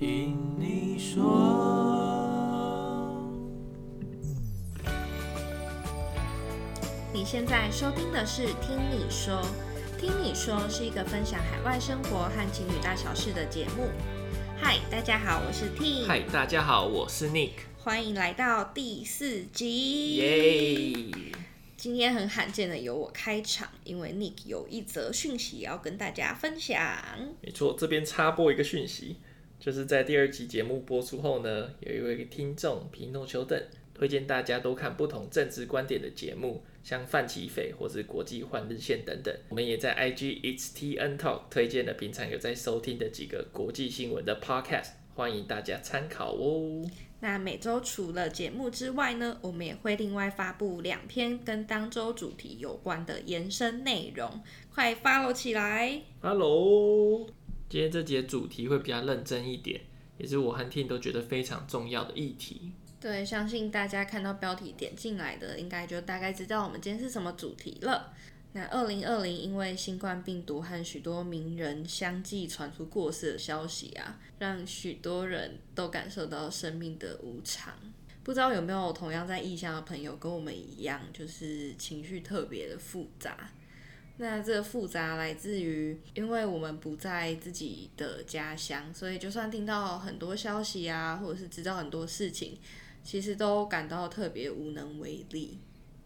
听你说，你现在收听的是《听你说》，《听你说》是一个分享海外生活和情侣大小事的节目。嗨，大家好，我是 T。嗨，大家好，我是 Nick。欢迎来到第四集。耶！今天很罕见的由我开场，因为 Nick 有一则讯息要跟大家分享。没错，这边插播一个讯息。就是在第二集节目播出后呢，有一位听众皮诺丘等推荐大家都看不同政治观点的节目，像范奇斐或是国际换日线等等。我们也在 IG It's TN Talk 推荐了平常有在收听的几个国际新闻的 Podcast，欢迎大家参考哦。那每周除了节目之外呢，我们也会另外发布两篇跟当周主题有关的延伸内容，快 follow 起来！Hello。今天这节主题会比较认真一点，也是我和 Tim 都觉得非常重要的议题。对，相信大家看到标题点进来的，应该就大概知道我们今天是什么主题了。那二零二零因为新冠病毒和许多名人相继传出过世的消息啊，让许多人都感受到生命的无常。不知道有没有同样在异乡的朋友跟我们一样，就是情绪特别的复杂。那这个复杂来自于，因为我们不在自己的家乡，所以就算听到很多消息啊，或者是知道很多事情，其实都感到特别无能为力。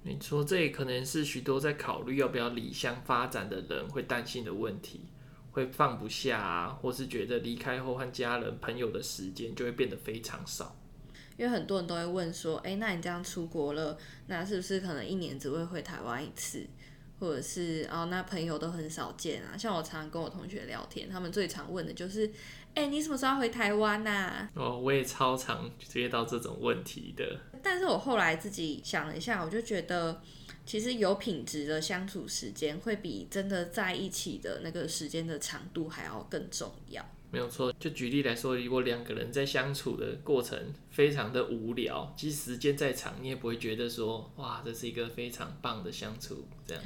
没错，这也可能是许多在考虑要不要离乡发展的人会担心的问题，会放不下啊，或是觉得离开后和家人朋友的时间就会变得非常少。因为很多人都会问说，哎，那你这样出国了，那是不是可能一年只会回台湾一次？或者是哦，那朋友都很少见啊。像我常常跟我同学聊天，他们最常问的就是：“哎、欸，你什么时候回台湾呐、啊？”哦，我也超常接到这种问题的。但是我后来自己想了一下，我就觉得，其实有品质的相处时间，会比真的在一起的那个时间的长度还要更重要。没有错，就举例来说，如果两个人在相处的过程非常的无聊，其实时间再长，你也不会觉得说：“哇，这是一个非常棒的相处。”这样。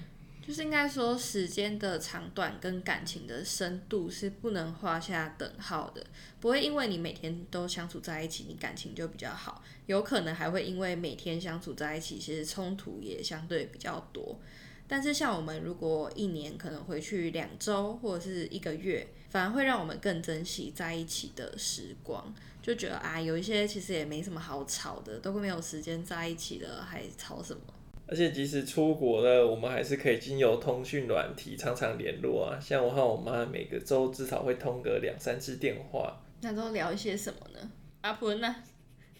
就是应该说，时间的长短跟感情的深度是不能画下等号的。不会因为你每天都相处在一起，你感情就比较好。有可能还会因为每天相处在一起，其实冲突也相对比较多。但是像我们如果一年可能回去两周或者是一个月，反而会让我们更珍惜在一起的时光。就觉得啊，有一些其实也没什么好吵的，都没有时间在一起了，还吵什么？而且即使出国了，我们还是可以经由通讯软体常常联络啊。像我和我妈每个周至少会通个两三次电话。那都聊一些什么呢？阿婆呢？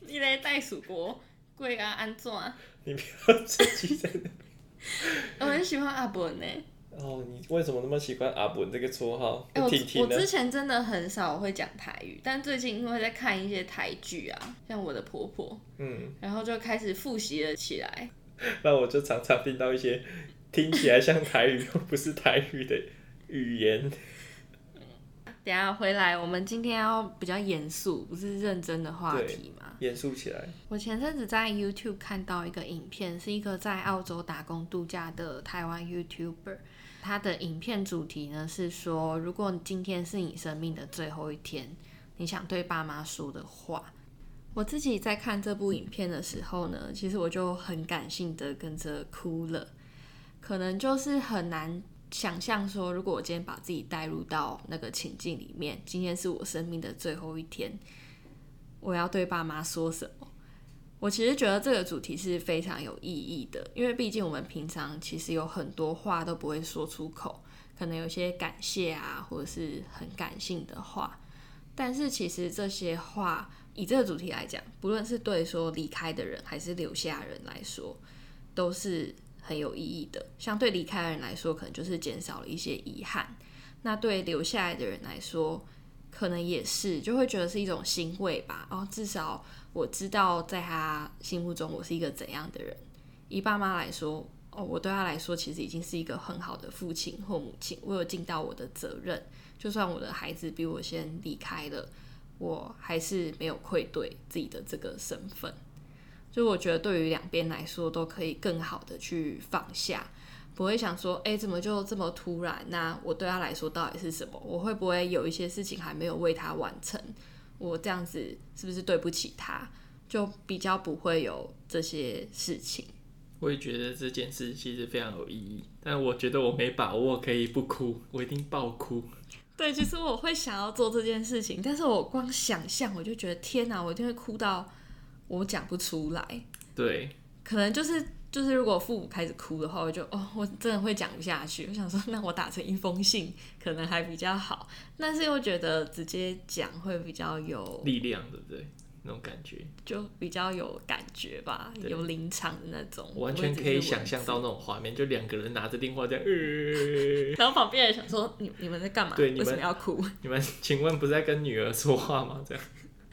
你来袋鼠国贵啊安怎？你不要自己在那边。我很喜欢阿婆呢。哦，你为什么那么喜欢阿本这个绰号？欸、我我之前真的很少会讲台语，但最近因为在看一些台剧啊，像我的婆婆，嗯，然后就开始复习了起来。那我就常常听到一些听起来像台语 又不是台语的语言。等下回来，我们今天要比较严肃，不是认真的话题吗？严肃起来。我前阵子在 YouTube 看到一个影片，是一个在澳洲打工度假的台湾 YouTuber，他的影片主题呢是说，如果今天是你生命的最后一天，你想对爸妈说的话。我自己在看这部影片的时候呢，其实我就很感性的跟着哭了。可能就是很难想象说，如果我今天把自己带入到那个情境里面，今天是我生命的最后一天，我要对爸妈说什么？我其实觉得这个主题是非常有意义的，因为毕竟我们平常其实有很多话都不会说出口，可能有些感谢啊，或者是很感性的话，但是其实这些话。以这个主题来讲，不论是对说离开的人，还是留下人来说，都是很有意义的。相对离开的人来说，可能就是减少了一些遗憾；那对留下来的人来说，可能也是，就会觉得是一种欣慰吧。哦，至少我知道在他心目中我是一个怎样的人。以爸妈来说，哦，我对他来说其实已经是一个很好的父亲或母亲，我有尽到我的责任。就算我的孩子比我先离开了。我还是没有愧对自己的这个身份，就我觉得对于两边来说都可以更好的去放下，不会想说，哎，怎么就这么突然？那我对他来说到底是什么？我会不会有一些事情还没有为他完成？我这样子是不是对不起他？就比较不会有这些事情。我也觉得这件事其实非常有意义，但我觉得我没把握可以不哭，我一定爆哭。对，其实我会想要做这件事情，但是我光想象我就觉得天哪，我一定会哭到我讲不出来。对，可能就是就是如果父母开始哭的话，我就哦，我真的会讲不下去。我想说，那我打成一封信可能还比较好，但是又觉得直接讲会比较有力量，对不对？那种感觉就比较有感觉吧，有临场的那种，完全可以想象到那种画面，就两个人拿着电话在，呃，然后旁边人想说：“你你们在干嘛？对，你们为什么要哭？你们请问不是在跟女儿说话吗？”这样。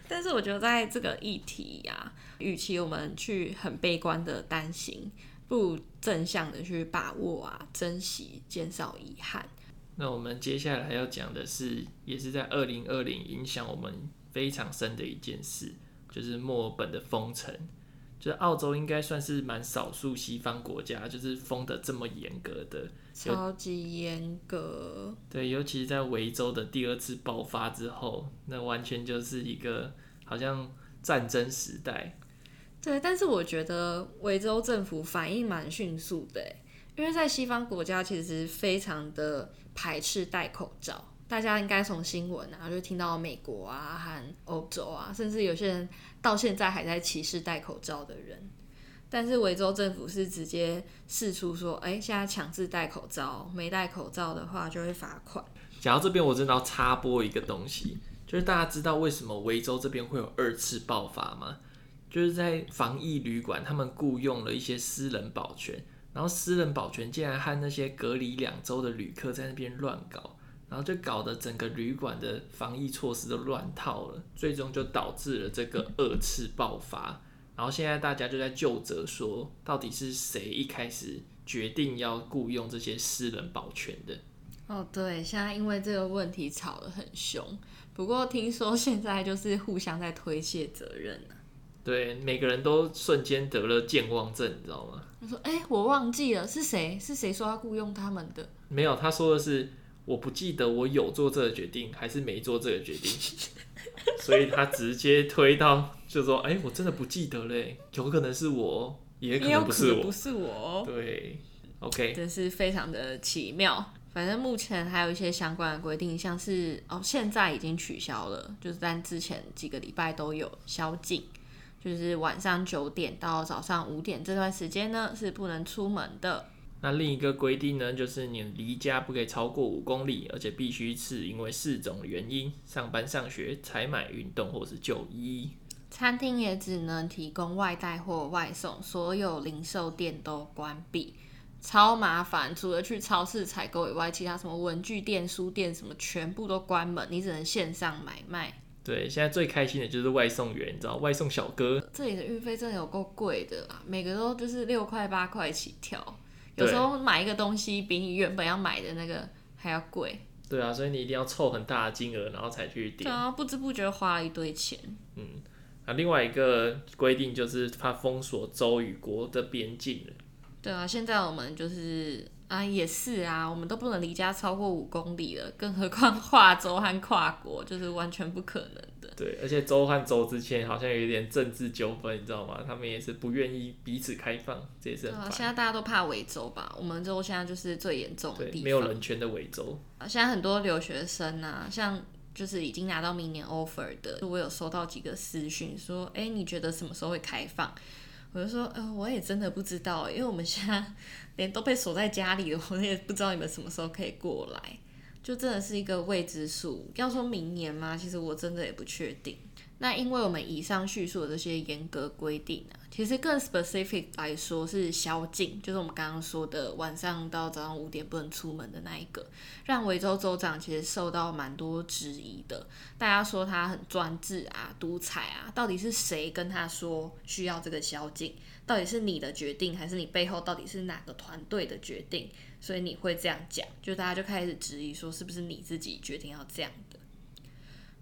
但是我觉得在这个议题呀、啊，与其我们去很悲观的担心，不如正向的去把握啊，珍惜，减少遗憾。那我们接下来要讲的是，也是在二零二零影响我们非常深的一件事。就是墨尔本的封城，就是澳洲应该算是蛮少数西方国家，就是封的这么严格的，超级严格。对，尤其是在维州的第二次爆发之后，那完全就是一个好像战争时代。对，但是我觉得维州政府反应蛮迅速的，因为在西方国家其实非常的排斥戴口罩。大家应该从新闻啊，就听到美国啊和欧洲啊，甚至有些人到现在还在歧视戴口罩的人。但是维州政府是直接释出说，哎、现在强制戴口罩，没戴口罩的话就会罚款。讲到这边，我真的要插播一个东西，就是大家知道为什么维州这边会有二次爆发吗？就是在防疫旅馆，他们雇佣了一些私人保全，然后私人保全竟然和那些隔离两周的旅客在那边乱搞。然后就搞得整个旅馆的防疫措施都乱套了，最终就导致了这个二次爆发。然后现在大家就在就责说，到底是谁一开始决定要雇佣这些私人保全的？哦，对，现在因为这个问题吵得很凶。不过听说现在就是互相在推卸责任啊。对，每个人都瞬间得了健忘症，你知道吗？他说：“哎，我忘记了是谁，是谁说要雇佣他们的？”没有，他说的是。我不记得我有做这个决定还是没做这个决定，所以他直接推到就说：“哎、欸，我真的不记得嘞，有可能是我，也可能不是我，不是我。”对，OK，真是非常的奇妙。反正目前还有一些相关的规定，像是哦，现在已经取消了，就是但之前几个礼拜都有宵禁，就是晚上九点到早上五点这段时间呢是不能出门的。那另一个规定呢，就是你离家不可以超过五公里，而且必须是因为四种原因：上班、上学、采买、运动或是就医。餐厅也只能提供外带或外送，所有零售店都关闭，超麻烦。除了去超市采购以外，其他什么文具店、书店什么全部都关门，你只能线上买卖。对，现在最开心的就是外送员，你知道，外送小哥。这里的运费真的有够贵的啦，每个都就是六块八块起跳。有时候买一个东西比你原本要买的那个还要贵。对啊，所以你一定要凑很大的金额，然后才去点。对啊，不知不觉花了一堆钱。嗯，那另外一个规定就是怕封锁州与国的边境了。对啊，现在我们就是啊，也是啊，我们都不能离家超过五公里了，更何况跨州和跨国，就是完全不可能的。对，而且州和州之间好像有一点政治纠纷，你知道吗？他们也是不愿意彼此开放，这也是很烦。现在大家都怕维州吧？我们州现在就是最严重的地方，没有人权的维州。啊，现在很多留学生啊，像就是已经拿到明年 offer 的，我有收到几个私讯说，哎，你觉得什么时候会开放？我就说，呃，我也真的不知道，因为我们现在连都被锁在家里了，我也不知道你们什么时候可以过来。就真的是一个未知数，要说明年吗？其实我真的也不确定。那因为我们以上叙述的这些严格规定啊，其实更 specific 来说是宵禁，就是我们刚刚说的晚上到早上五点不能出门的那一个，让维州州长其实受到蛮多质疑的。大家说他很专制啊、独裁啊，到底是谁跟他说需要这个宵禁？到底是你的决定，还是你背后到底是哪个团队的决定？所以你会这样讲，就大家就开始质疑说，是不是你自己决定要这样的？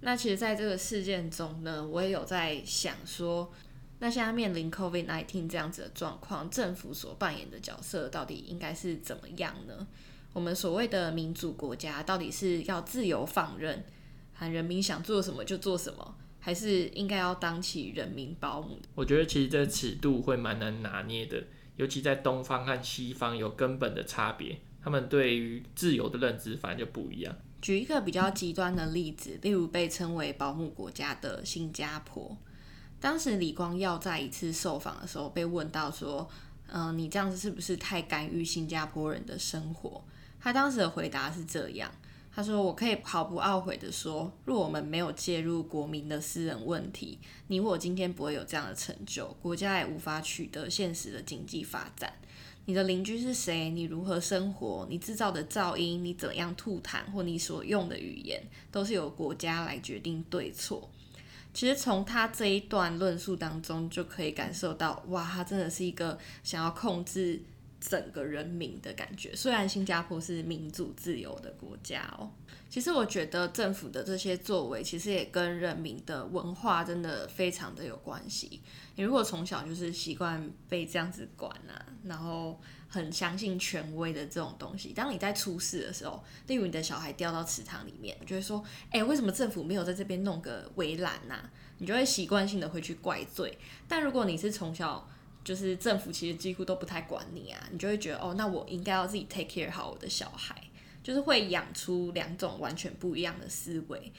那其实，在这个事件中呢，我也有在想说，那现在面临 COVID-19 这样子的状况，政府所扮演的角色到底应该是怎么样呢？我们所谓的民主国家，到底是要自由放任，喊人民想做什么就做什么，还是应该要当起人民保姆？我觉得其实这尺度会蛮难拿捏的，尤其在东方和西方有根本的差别，他们对于自由的认知反而就不一样。举一个比较极端的例子，例如被称为保姆国家的新加坡，当时李光耀在一次受访的时候被问到说：“嗯、你这样子是不是太干预新加坡人的生活？”他当时的回答是这样。他说：“我可以毫不懊悔地说，若我们没有介入国民的私人问题，你我今天不会有这样的成就，国家也无法取得现实的经济发展。你的邻居是谁？你如何生活？你制造的噪音，你怎样吐痰，或你所用的语言，都是由国家来决定对错。其实从他这一段论述当中，就可以感受到，哇，他真的是一个想要控制。”整个人民的感觉，虽然新加坡是民主自由的国家哦，其实我觉得政府的这些作为，其实也跟人民的文化真的非常的有关系。你如果从小就是习惯被这样子管啊，然后很相信权威的这种东西，当你在出事的时候，例如你的小孩掉到池塘里面，你就会说，哎，为什么政府没有在这边弄个围栏呐？你就会习惯性的会去怪罪。但如果你是从小就是政府其实几乎都不太管你啊，你就会觉得哦，那我应该要自己 take care 好我的小孩，就是会养出两种完全不一样的思维。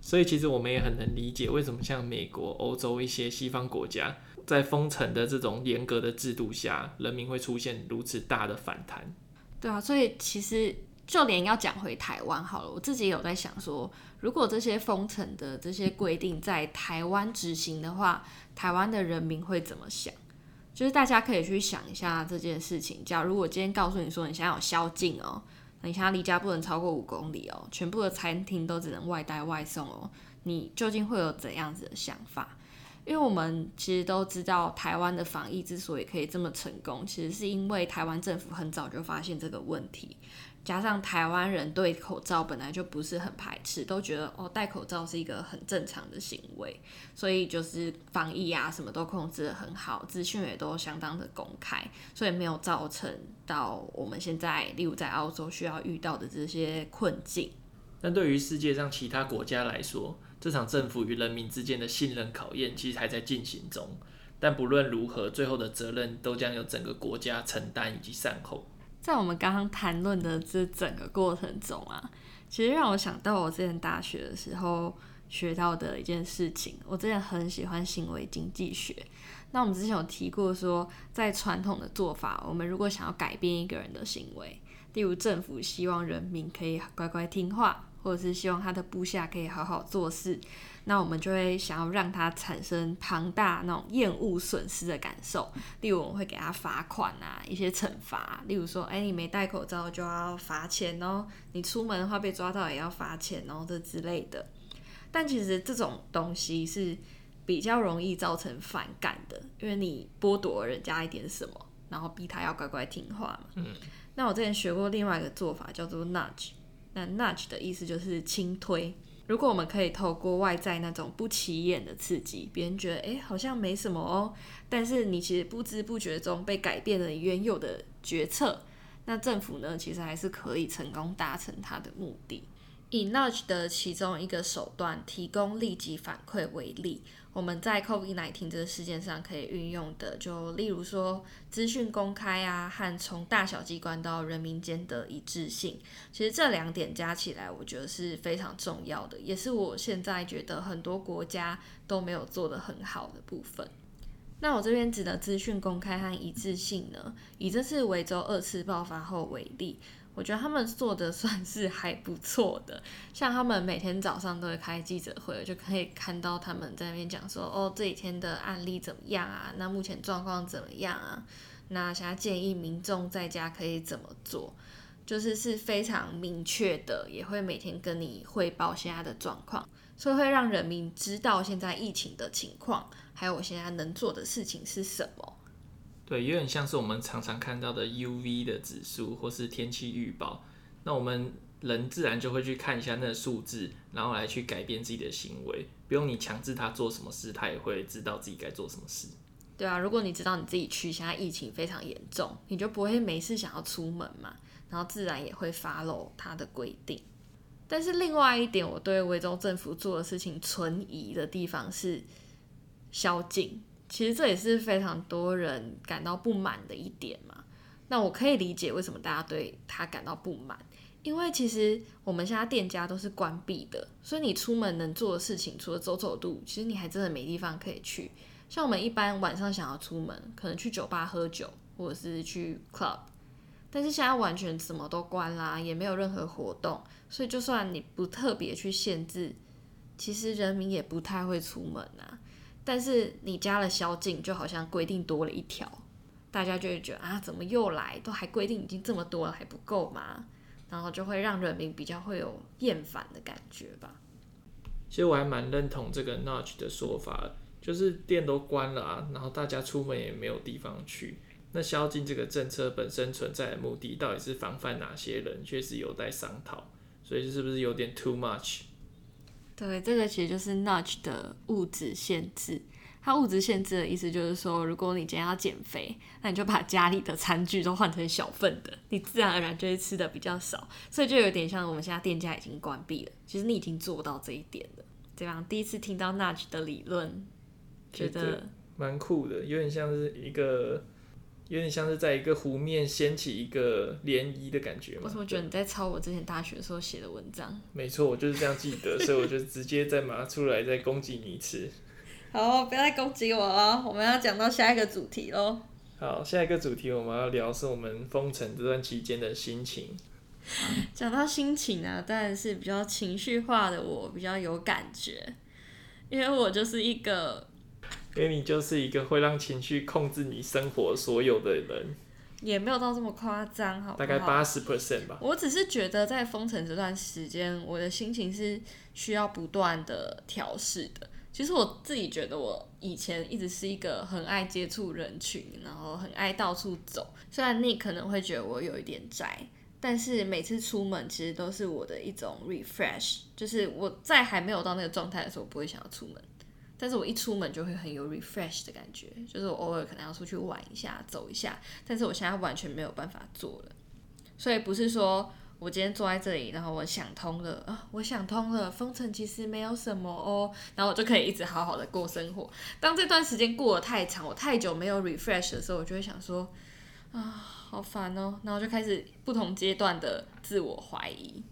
所以其实我们也很能理解为什么像美国、欧洲一些西方国家，在封城的这种严格的制度下，人民会出现如此大的反弹。对啊，所以其实就连要讲回台湾好了，我自己有在想说，如果这些封城的这些规定在台湾执行的话，台湾的人民会怎么想？就是大家可以去想一下这件事情。假如我今天告诉你说，你现在有宵禁哦，你现在离家不能超过五公里哦，全部的餐厅都只能外带外送哦，你究竟会有怎样子的想法？因为我们其实都知道，台湾的防疫之所以可以这么成功，其实是因为台湾政府很早就发现这个问题。加上台湾人对口罩本来就不是很排斥，都觉得哦，戴口罩是一个很正常的行为，所以就是防疫啊什么都控制得很好，资讯也都相当的公开，所以没有造成到我们现在例如在澳洲需要遇到的这些困境。但对于世界上其他国家来说，这场政府与人民之间的信任考验其实还在进行中。但不论如何，最后的责任都将由整个国家承担以及善后。在我们刚刚谈论的这整个过程中啊，其实让我想到我之前大学的时候学到的一件事情。我之前很喜欢行为经济学。那我们之前有提过说，在传统的做法，我们如果想要改变一个人的行为，例如政府希望人民可以乖乖听话，或者是希望他的部下可以好好做事。那我们就会想要让他产生庞大那种厌恶损失的感受，例如我们会给他罚款啊，一些惩罚，例如说，哎，你没戴口罩就要罚钱哦，你出门的话被抓到也要罚钱哦，这之类的。但其实这种东西是比较容易造成反感的，因为你剥夺人家一点什么，然后逼他要乖乖听话嘛。嗯。那我之前学过另外一个做法叫做 nudge，那 nudge 的意思就是轻推。如果我们可以透过外在那种不起眼的刺激，别人觉得诶好像没什么哦，但是你其实不知不觉中被改变了原有的决策，那政府呢其实还是可以成功达成它的目的。以 nudge 的其中一个手段提供立即反馈为例。我们在 COVID-19 这个事件上可以运用的，就例如说资讯公开啊，和从大小机关到人民间的一致性，其实这两点加起来，我觉得是非常重要的，也是我现在觉得很多国家都没有做得很好的部分。那我这边指的资讯公开和一致性呢，以这次维州二次爆发后为例。我觉得他们做的算是还不错的，像他们每天早上都会开记者会，就可以看到他们在那边讲说，哦，这几天的案例怎么样啊？那目前状况怎么样啊？那想要建议民众在家可以怎么做？就是是非常明确的，也会每天跟你汇报现在的状况，所以会让人民知道现在疫情的情况，还有我现在能做的事情是什么。对，有点像是我们常常看到的 UV 的指数，或是天气预报。那我们人自然就会去看一下那个数字，然后来去改变自己的行为。不用你强制他做什么事，他也会知道自己该做什么事。对啊，如果你知道你自己去现在疫情非常严重，你就不会没事想要出门嘛，然后自然也会 follow 他的规定。但是另外一点，我对维州政府做的事情存疑的地方是宵禁。其实这也是非常多人感到不满的一点嘛。那我可以理解为什么大家对他感到不满，因为其实我们现在店家都是关闭的，所以你出门能做的事情，除了走走路，其实你还真的没地方可以去。像我们一般晚上想要出门，可能去酒吧喝酒，或者是去 club，但是现在完全什么都关啦，也没有任何活动，所以就算你不特别去限制，其实人民也不太会出门啊。但是你加了宵禁，就好像规定多了一条，大家就会觉得啊，怎么又来？都还规定已经这么多了，还不够吗？然后就会让人民比较会有厌烦的感觉吧。其实我还蛮认同这个 Notch 的说法，就是店都关了啊，然后大家出门也没有地方去。那宵禁这个政策本身存在的目的，到底是防范哪些人，确实有待商讨。所以是不是有点 too much？对，这个其实就是 Nudge 的物质限制。它物质限制的意思就是说，如果你今天要减肥，那你就把家里的餐具都换成小份的，你自然而然就会吃的比较少。所以就有点像我们现在店家已经关闭了，其实你已经做到这一点了。这样第一次听到 Nudge 的理论，觉得蛮酷的，有点像是一个。有点像是在一个湖面掀起一个涟漪的感觉嘛。我怎么觉得你在抄我之前大学的时候写的文章？没错，我就是这样记得，所以我就直接再拿出来再攻击你一次。好，不要再攻击我了，我们要讲到下一个主题喽。好，下一个主题我们要聊是我们封城这段期间的心情。讲到心情啊，当然是比较情绪化的，我比较有感觉，因为我就是一个。因为你就是一个会让情绪控制你生活所有的人，也没有到这么夸张，好好？大概八十 percent 吧。我只是觉得在封城这段时间，我的心情是需要不断的调试的。其实我自己觉得，我以前一直是一个很爱接触人群，然后很爱到处走。虽然你可能会觉得我有一点宅，但是每次出门其实都是我的一种 refresh，就是我在还没有到那个状态的时候，我不会想要出门。但是我一出门就会很有 refresh 的感觉，就是我偶尔可能要出去玩一下、走一下，但是我现在完全没有办法做了。所以不是说我今天坐在这里，然后我想通了啊，我想通了，封城其实没有什么哦，然后我就可以一直好好的过生活。当这段时间过得太长，我太久没有 refresh 的时候，我就会想说啊，好烦哦，然后就开始不同阶段的自我怀疑。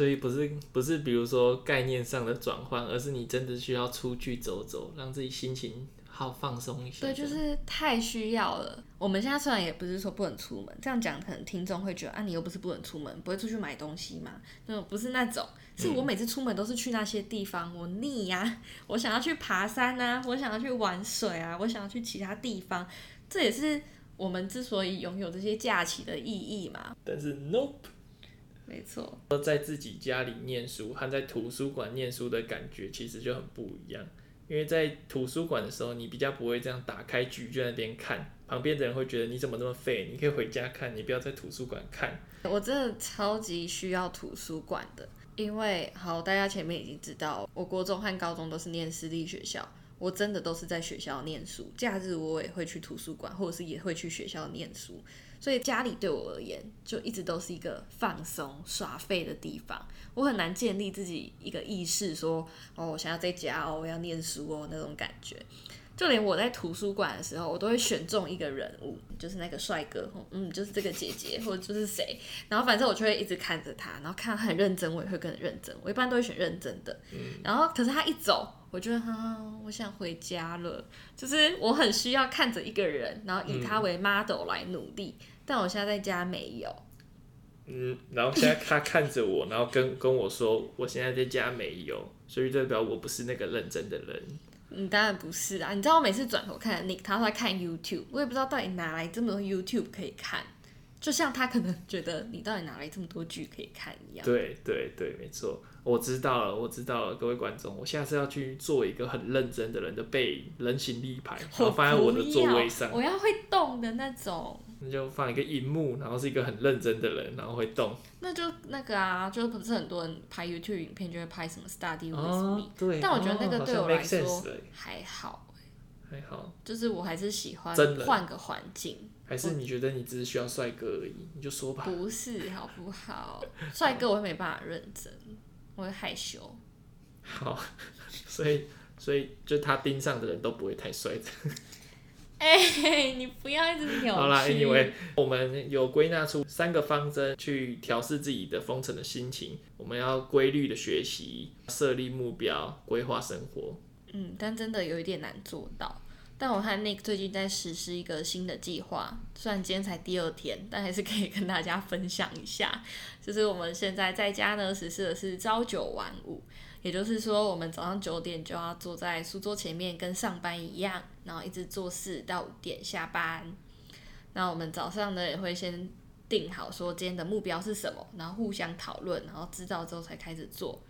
所以不是不是，比如说概念上的转换，而是你真的需要出去走走，让自己心情好放松一些。对，就是太需要了。我们现在虽然也不是说不能出门，这样讲可能听众会觉得啊，你又不是不能出门，不会出去买东西嘛？那种不是那种，是我每次出门都是去那些地方，我腻呀、啊，我想要去爬山啊，我想要去玩水啊，我想要去其他地方，这也是我们之所以拥有这些假期的意义嘛。但是，nope。没错，在自己家里念书和在图书馆念书的感觉其实就很不一样。因为在图书馆的时候，你比较不会这样打开剧就在那边看，旁边的人会觉得你怎么那么废，你可以回家看，你不要在图书馆看。我真的超级需要图书馆的，因为好，大家前面已经知道，我国中和高中都是念私立学校，我真的都是在学校念书，假日我也会去图书馆，或者是也会去学校念书。所以家里对我而言，就一直都是一个放松耍废的地方。我很难建立自己一个意识，说哦，我想要在家哦，我要念书哦那种感觉。就连我在图书馆的时候，我都会选中一个人物，就是那个帅哥，嗯，就是这个姐姐，或者就是谁。然后反正我就会一直看着他，然后看他很认真，我也会跟着认真。我一般都会选认真的。然后可是他一走，我觉得啊，我想回家了。就是我很需要看着一个人，然后以他为 model 来努力。但我现在在家没有，嗯，然后现在他看着我，然后跟跟我说，我现在在家没有，所以代表我不是那个认真的人。嗯，当然不是啊，你知道我每次转头看 Nick，他都在看 YouTube，我也不知道到底哪来这么多 YouTube 可以看，就像他可能觉得你到底哪来这么多剧可以看一样。对对对，没错。我知道了，我知道了，各位观众，我下次要去做一个很认真的人的背影，人形立牌，然后放在我的座位上。我要会动的那种。那就放一个荧幕，然后是一个很认真的人，然后会动。那就那个啊，就不是很多人拍 YouTube 影片就会拍什么 Study with me，哦，对。但我觉得那个对我来说还好，还好。就是我还是喜欢换个环境。还是你觉得你只是需要帅哥而已？你就说吧。不是，好不好？帅哥我会没办法认真。我会害羞。好，所以所以就他盯上的人都不会太帅的。哎、欸，你不要一直扭曲。好啦，Anyway，我们有归纳出三个方针去调试自己的封城的心情。我们要规律的学习，设立目标，规划生活。嗯，但真的有一点难做到。但我和 Nick 最近在实施一个新的计划，虽然今天才第二天，但还是可以跟大家分享一下。就是我们现在在家呢，实施的是朝九晚五。也就是说，我们早上九点就要坐在书桌前面，跟上班一样，然后一直做事到五点下班。那我们早上呢也会先定好说今天的目标是什么，然后互相讨论，然后知道之后才开始做。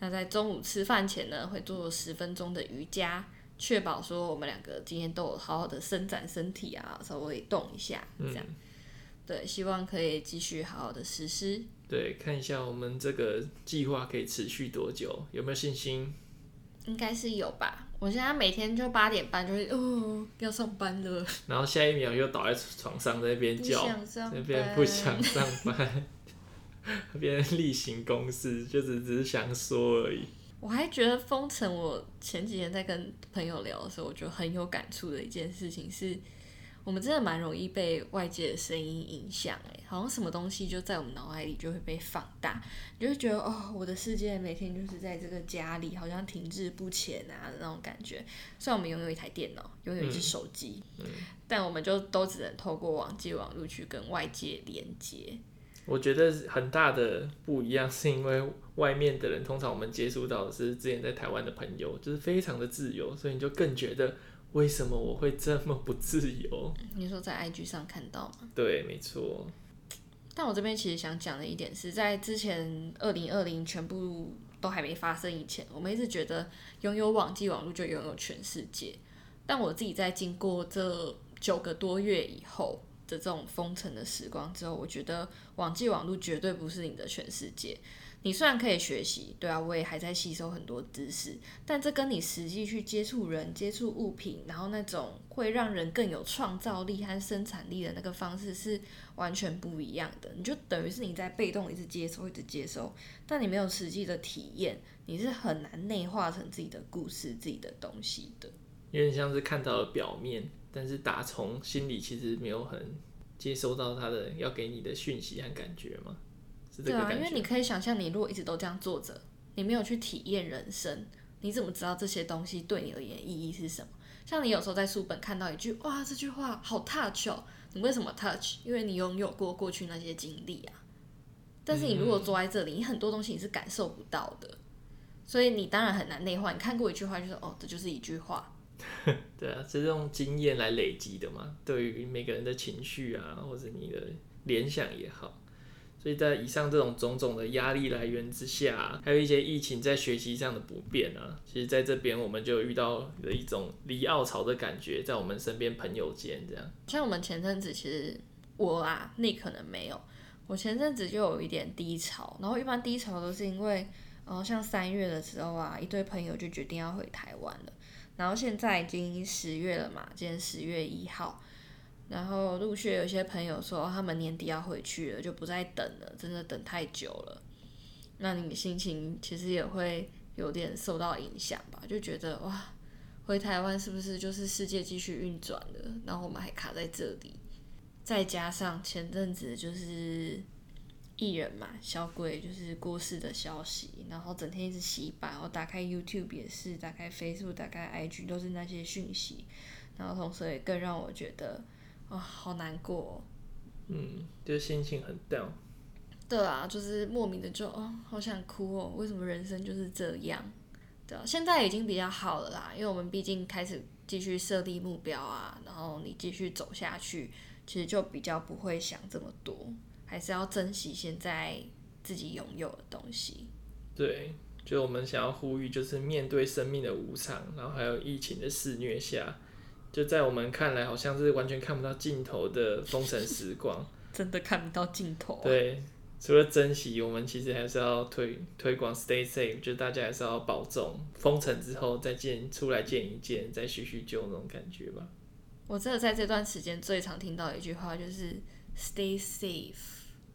那在中午吃饭前呢，会做十分钟的瑜伽，确保说我们两个今天都有好好的伸展身体啊，稍微动一下，这样。嗯、对，希望可以继续好好的实施。对，看一下我们这个计划可以持续多久，有没有信心？应该是有吧。我现在每天就八点半就会哦要上班了，然后下一秒又倒在床上在那边叫，那边不想上班，那边例行公事，就只只是想说而已。我还觉得封城，我前几天在跟朋友聊的时候，我觉得很有感触的一件事情是。我们真的蛮容易被外界的声音影响，哎，好像什么东西就在我们脑海里就会被放大，你就会觉得哦，我的世界每天就是在这个家里，好像停滞不前啊的那种感觉。虽然我们拥有一台电脑，拥有一只手机，嗯嗯、但我们就都只能透过网际网路去跟外界连接。我觉得很大的不一样，是因为外面的人通常我们接触到的是之前在台湾的朋友，就是非常的自由，所以你就更觉得。为什么我会这么不自由？你说在 IG 上看到吗？对，没错。但我这边其实想讲的一点是在之前二零二零全部都还没发生以前，我们一直觉得拥有网际网络就拥有全世界。但我自己在经过这九个多月以后的这种封城的时光之后，我觉得网际网络绝对不是你的全世界。你虽然可以学习，对啊，我也还在吸收很多知识，但这跟你实际去接触人、接触物品，然后那种会让人更有创造力和生产力的那个方式是完全不一样的。你就等于是你在被动一直接收、一直接收，但你没有实际的体验，你是很难内化成自己的故事、自己的东西的。有点像是看到了表面，但是打从心里其实没有很接收到他的要给你的讯息和感觉嘛。对啊，因为你可以想象，你如果一直都这样坐着，你没有去体验人生，你怎么知道这些东西对你而言意义是什么？像你有时候在书本看到一句，哇，这句话好 touch 哦，你为什么 touch？因为你拥有过过去那些经历啊。但是你如果坐在这里，你很多东西你是感受不到的，所以你当然很难内化。你看过一句话，就是哦，这就是一句话。对啊，这是用经验来累积的嘛。对于每个人的情绪啊，或者你的联想也好。所以在以上这种种种的压力来源之下，还有一些疫情在学习上的不便啊，其实在这边我们就遇到了一种离奥潮的感觉，在我们身边朋友间这样。像我们前阵子，其实我啊，那可能没有，我前阵子就有一点低潮，然后一般低潮都是因为，呃，像三月的时候啊，一堆朋友就决定要回台湾了，然后现在已经十月了嘛，今天十月一号。然后陆续有些朋友说他们年底要回去了，就不再等了，真的等太久了。那你心情其实也会有点受到影响吧？就觉得哇，回台湾是不是就是世界继续运转了？然后我们还卡在这里，再加上前阵子就是艺人嘛，小鬼就是过世的消息，然后整天一直洗版，我打开 YouTube 也是，打开 Facebook，打开 IG 都是那些讯息，然后同时也更让我觉得。啊、哦，好难过、哦。嗯，就心情很 down。对啊，就是莫名的就哦，好想哭哦。为什么人生就是这样？对啊，现在已经比较好了啦，因为我们毕竟开始继续设立目标啊，然后你继续走下去，其实就比较不会想这么多，还是要珍惜现在自己拥有的东西。对，就我们想要呼吁，就是面对生命的无常，然后还有疫情的肆虐下。就在我们看来，好像是完全看不到尽头的封城时光，真的看不到尽头啊。对，除了珍惜，我们其实还是要推推广 stay safe，就大家还是要保重。封城之后再见，出来见一见，再叙叙旧那种感觉吧。我真的在这段时间最常听到的一句话就是 stay safe，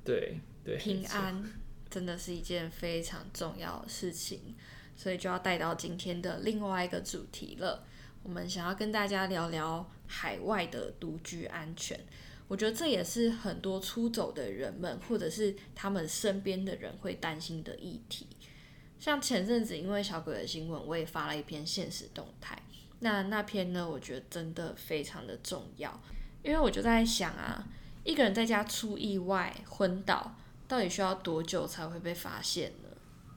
对对，平安。真的是一件非常重要的事情，所以就要带到今天的另外一个主题了。我们想要跟大家聊聊海外的独居安全。我觉得这也是很多出走的人们，或者是他们身边的人会担心的议题。像前阵子因为小鬼的新闻，我也发了一篇现实动态。那那篇呢，我觉得真的非常的重要，因为我就在想啊，一个人在家出意外昏倒，到底需要多久才会被发现呢？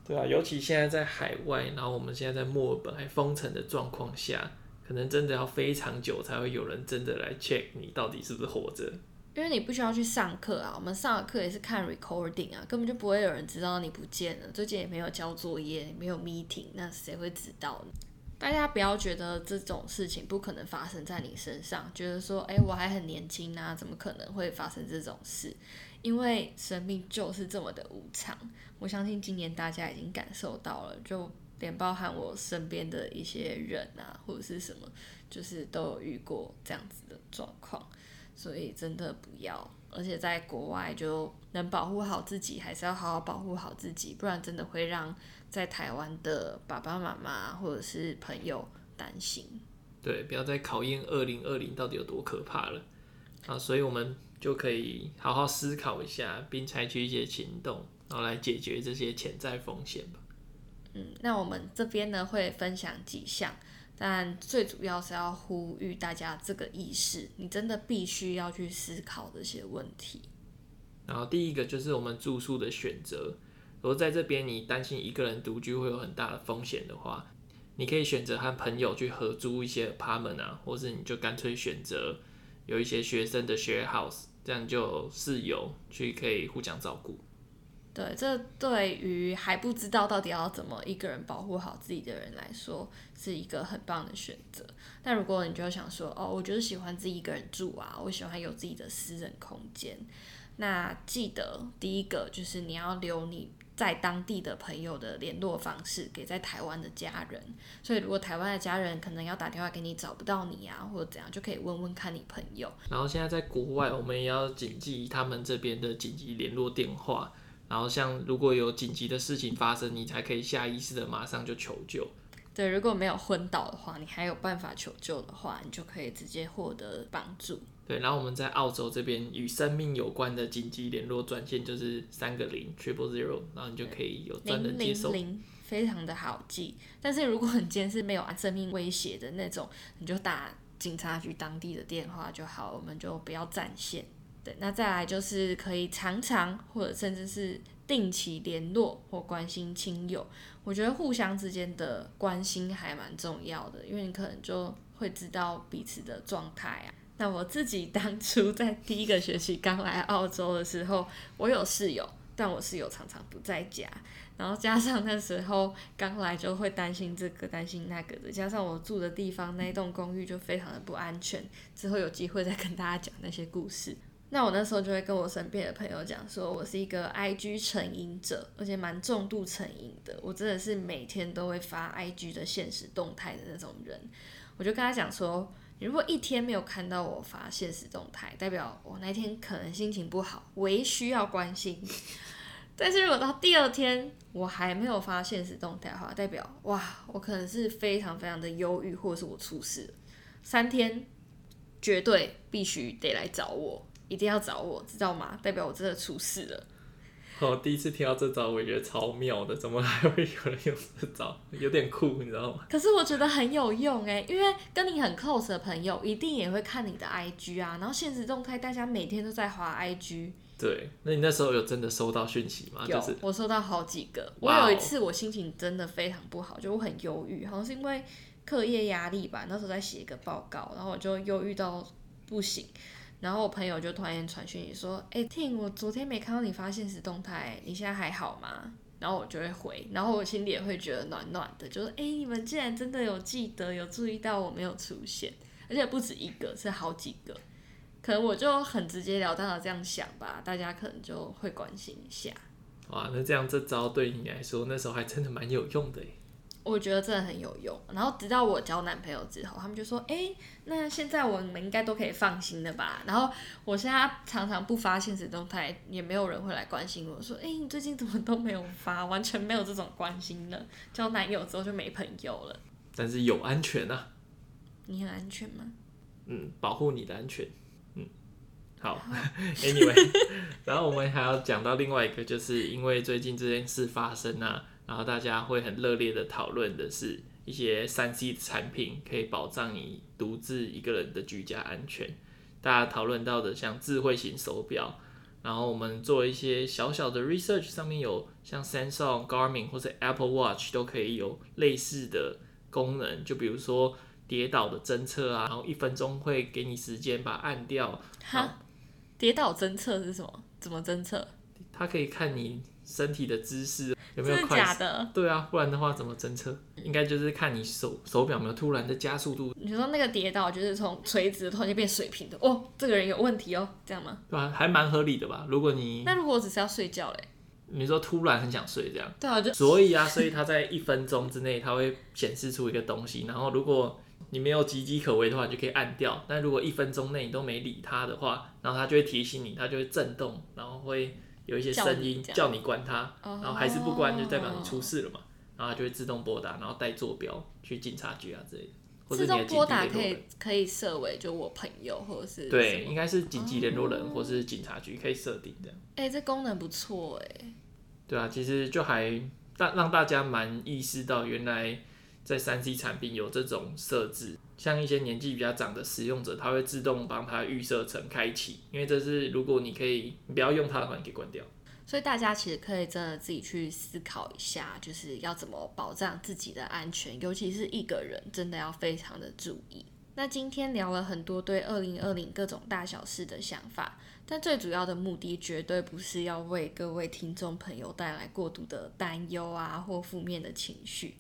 对啊，尤其现在在海外，然后我们现在在墨尔本还封城的状况下。可能真的要非常久才会有人真的来 check 你到底是不是活着，因为你不需要去上课啊，我们上的课也是看 recording 啊，根本就不会有人知道你不见了。最近也没有交作业，没有 meeting，那谁会知道呢？大家不要觉得这种事情不可能发生在你身上，觉得说，哎，我还很年轻啊，怎么可能会发生这种事？因为生命就是这么的无常。我相信今年大家已经感受到了，就。连包含我身边的一些人啊，或者是什么，就是都有遇过这样子的状况，所以真的不要。而且在国外就能保护好自己，还是要好好保护好自己，不然真的会让在台湾的爸爸妈妈或者是朋友担心。对，不要再考验二零二零到底有多可怕了啊！所以我们就可以好好思考一下，并采取一些行动，然后来解决这些潜在风险吧。嗯，那我们这边呢会分享几项，但最主要是要呼吁大家这个意识，你真的必须要去思考这些问题。然后第一个就是我们住宿的选择，如果在这边你担心一个人独居会有很大的风险的话，你可以选择和朋友去合租一些 apartment 啊，或是你就干脆选择有一些学生的 share house，这样就室友去可以互相照顾。对，这对于还不知道到底要怎么一个人保护好自己的人来说，是一个很棒的选择。但如果你就想说，哦，我就是喜欢自己一个人住啊，我喜欢有自己的私人空间，那记得第一个就是你要留你在当地的朋友的联络方式给在台湾的家人。所以如果台湾的家人可能要打电话给你找不到你啊，或者怎样，就可以问问看你朋友。然后现在在国外，我们也要谨记他们这边的紧急联络电话。然后像如果有紧急的事情发生，你才可以下意识的马上就求救。对，如果没有昏倒的话，你还有办法求救的话，你就可以直接获得帮助。对，然后我们在澳洲这边与生命有关的紧急联络专线就是三个零 triple zero，然后你就可以有专人接收。零零零，非常的好记。但是如果你今天是没有生命威胁的那种，你就打警察局当地的电话就好，我们就不要占线。对，那再来就是可以常常或者甚至是定期联络或关心亲友。我觉得互相之间的关心还蛮重要的，因为你可能就会知道彼此的状态啊。那我自己当初在第一个学期刚来澳洲的时候，我有室友，但我室友常常不在家，然后加上那时候刚来就会担心这个担心那个的，加上我住的地方那一栋公寓就非常的不安全。之后有机会再跟大家讲那些故事。那我那时候就会跟我身边的朋友讲，说我是一个 IG 成瘾者，而且蛮重度成瘾的。我真的是每天都会发 IG 的现实动态的那种人。我就跟他讲说，你如果一天没有看到我发现实动态，代表我那天可能心情不好，唯需要关心。但是如果到第二天我还没有发现实动态的话，代表哇，我可能是非常非常的忧郁，或者是我出事。三天绝对必须得来找我。一定要找我，知道吗？代表我真的出事了。我、哦、第一次听到这招，我也觉得超妙的，怎么还会有人用这招？有点酷，你知道吗？可是我觉得很有用哎，因为跟你很 close 的朋友，一定也会看你的 IG 啊。然后现实动态，大家每天都在滑 IG。对，那你那时候有真的收到讯息吗？有，就是、我收到好几个。我有一次我心情真的非常不好，就我很忧郁，好像是因为课业压力吧。那时候在写一个报告，然后我就忧郁到不行。然后我朋友就突然传讯息说：“哎、欸，Ting，我昨天没看到你发现实动态，你现在还好吗？”然后我就会回，然后我心里也会觉得暖暖的，就是哎、你们竟然真的有记得，有注意到我没有出现，而且不止一个，是好几个。可能我就很直截了当的这样想吧，大家可能就会关心一下。哇，那这样这招对你来说那时候还真的蛮有用的。我觉得真的很有用。然后直到我交男朋友之后，他们就说：“哎、欸，那现在我们应该都可以放心了吧？”然后我现在常常不发现实动态，也没有人会来关心我说：“哎、欸，你最近怎么都没有发？完全没有这种关心了。”交男友之后就没朋友了。但是有安全啊。你很安全吗？嗯，保护你的安全。嗯，好。Anyway，然后我们还要讲到另外一个，就是因为最近这件事发生啊。然后大家会很热烈的讨论的是一些三 C 产品可以保障你独自一个人的居家安全。大家讨论到的像智慧型手表，然后我们做一些小小的 research，上面有像 Samsung、Garmin 或者 Apple Watch 都可以有类似的功能，就比如说跌倒的侦测啊，然后一分钟会给你时间把它按掉。哈？跌倒侦测是什么？怎么侦测？它可以看你身体的姿势。有没有假的？对啊，不然的话怎么侦测？应该就是看你手手表有没有突然的加速度。你说那个跌倒就是从垂直的突然间变水平的，哦，这个人有问题哦，这样吗？对啊，还蛮合理的吧？如果你那如果我只是要睡觉嘞？你说突然很想睡这样？对啊，就所以啊，所以它在一分钟之内，它会显示出一个东西，然后如果你没有岌岌可危的话，你就可以按掉。但如果一分钟内你都没理它的话，然后它就会提醒你，它就会震动，然后会。有一些声音叫你关它，然后还是不关，就代表你出事了嘛。然后它就会自动拨打，然后带坐标去警察局啊之类的。或者自动拨打可以可以设为就我朋友或者是对，应该是紧急联络人或是警察局可以设定这样。哎、欸，这功能不错哎。对啊，其实就还让让大家蛮意识到，原来在三 C 产品有这种设置。像一些年纪比较长的使用者，他会自动帮他预设成开启，因为这是如果你可以，不要用它的话，你可以关掉。所以大家其实可以真的自己去思考一下，就是要怎么保障自己的安全，尤其是一个人，真的要非常的注意。那今天聊了很多对二零二零各种大小事的想法，但最主要的目的绝对不是要为各位听众朋友带来过度的担忧啊，或负面的情绪。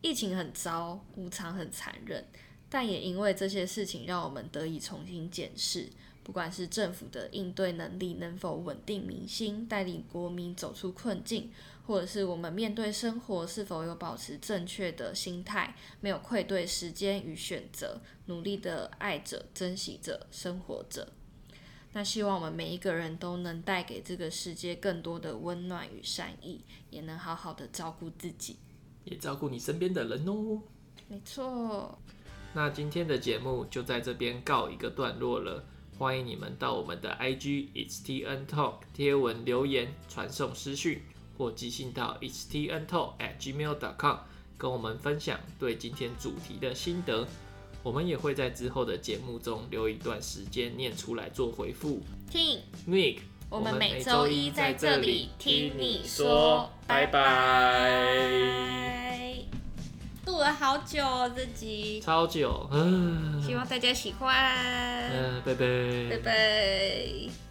疫情很糟，无常很残忍。但也因为这些事情，让我们得以重新检视，不管是政府的应对能力能否稳定民心，带领国民走出困境，或者是我们面对生活是否有保持正确的心态，没有愧对时间与选择，努力的爱着、珍惜着、生活着。那希望我们每一个人都能带给这个世界更多的温暖与善意，也能好好的照顾自己，也照顾你身边的人哦。没错。那今天的节目就在这边告一个段落了，欢迎你们到我们的 IG It's TN Talk 贴文留言、传送私讯或寄信到 It's TN Talk at gmail.com 跟我们分享对今天主题的心得，我们也会在之后的节目中留一段时间念出来做回复。听，Nick，我们每周一在这里听你说，拜拜。录了好久哦，这集超久，嗯，希望大家喜欢，嗯，拜拜，拜拜。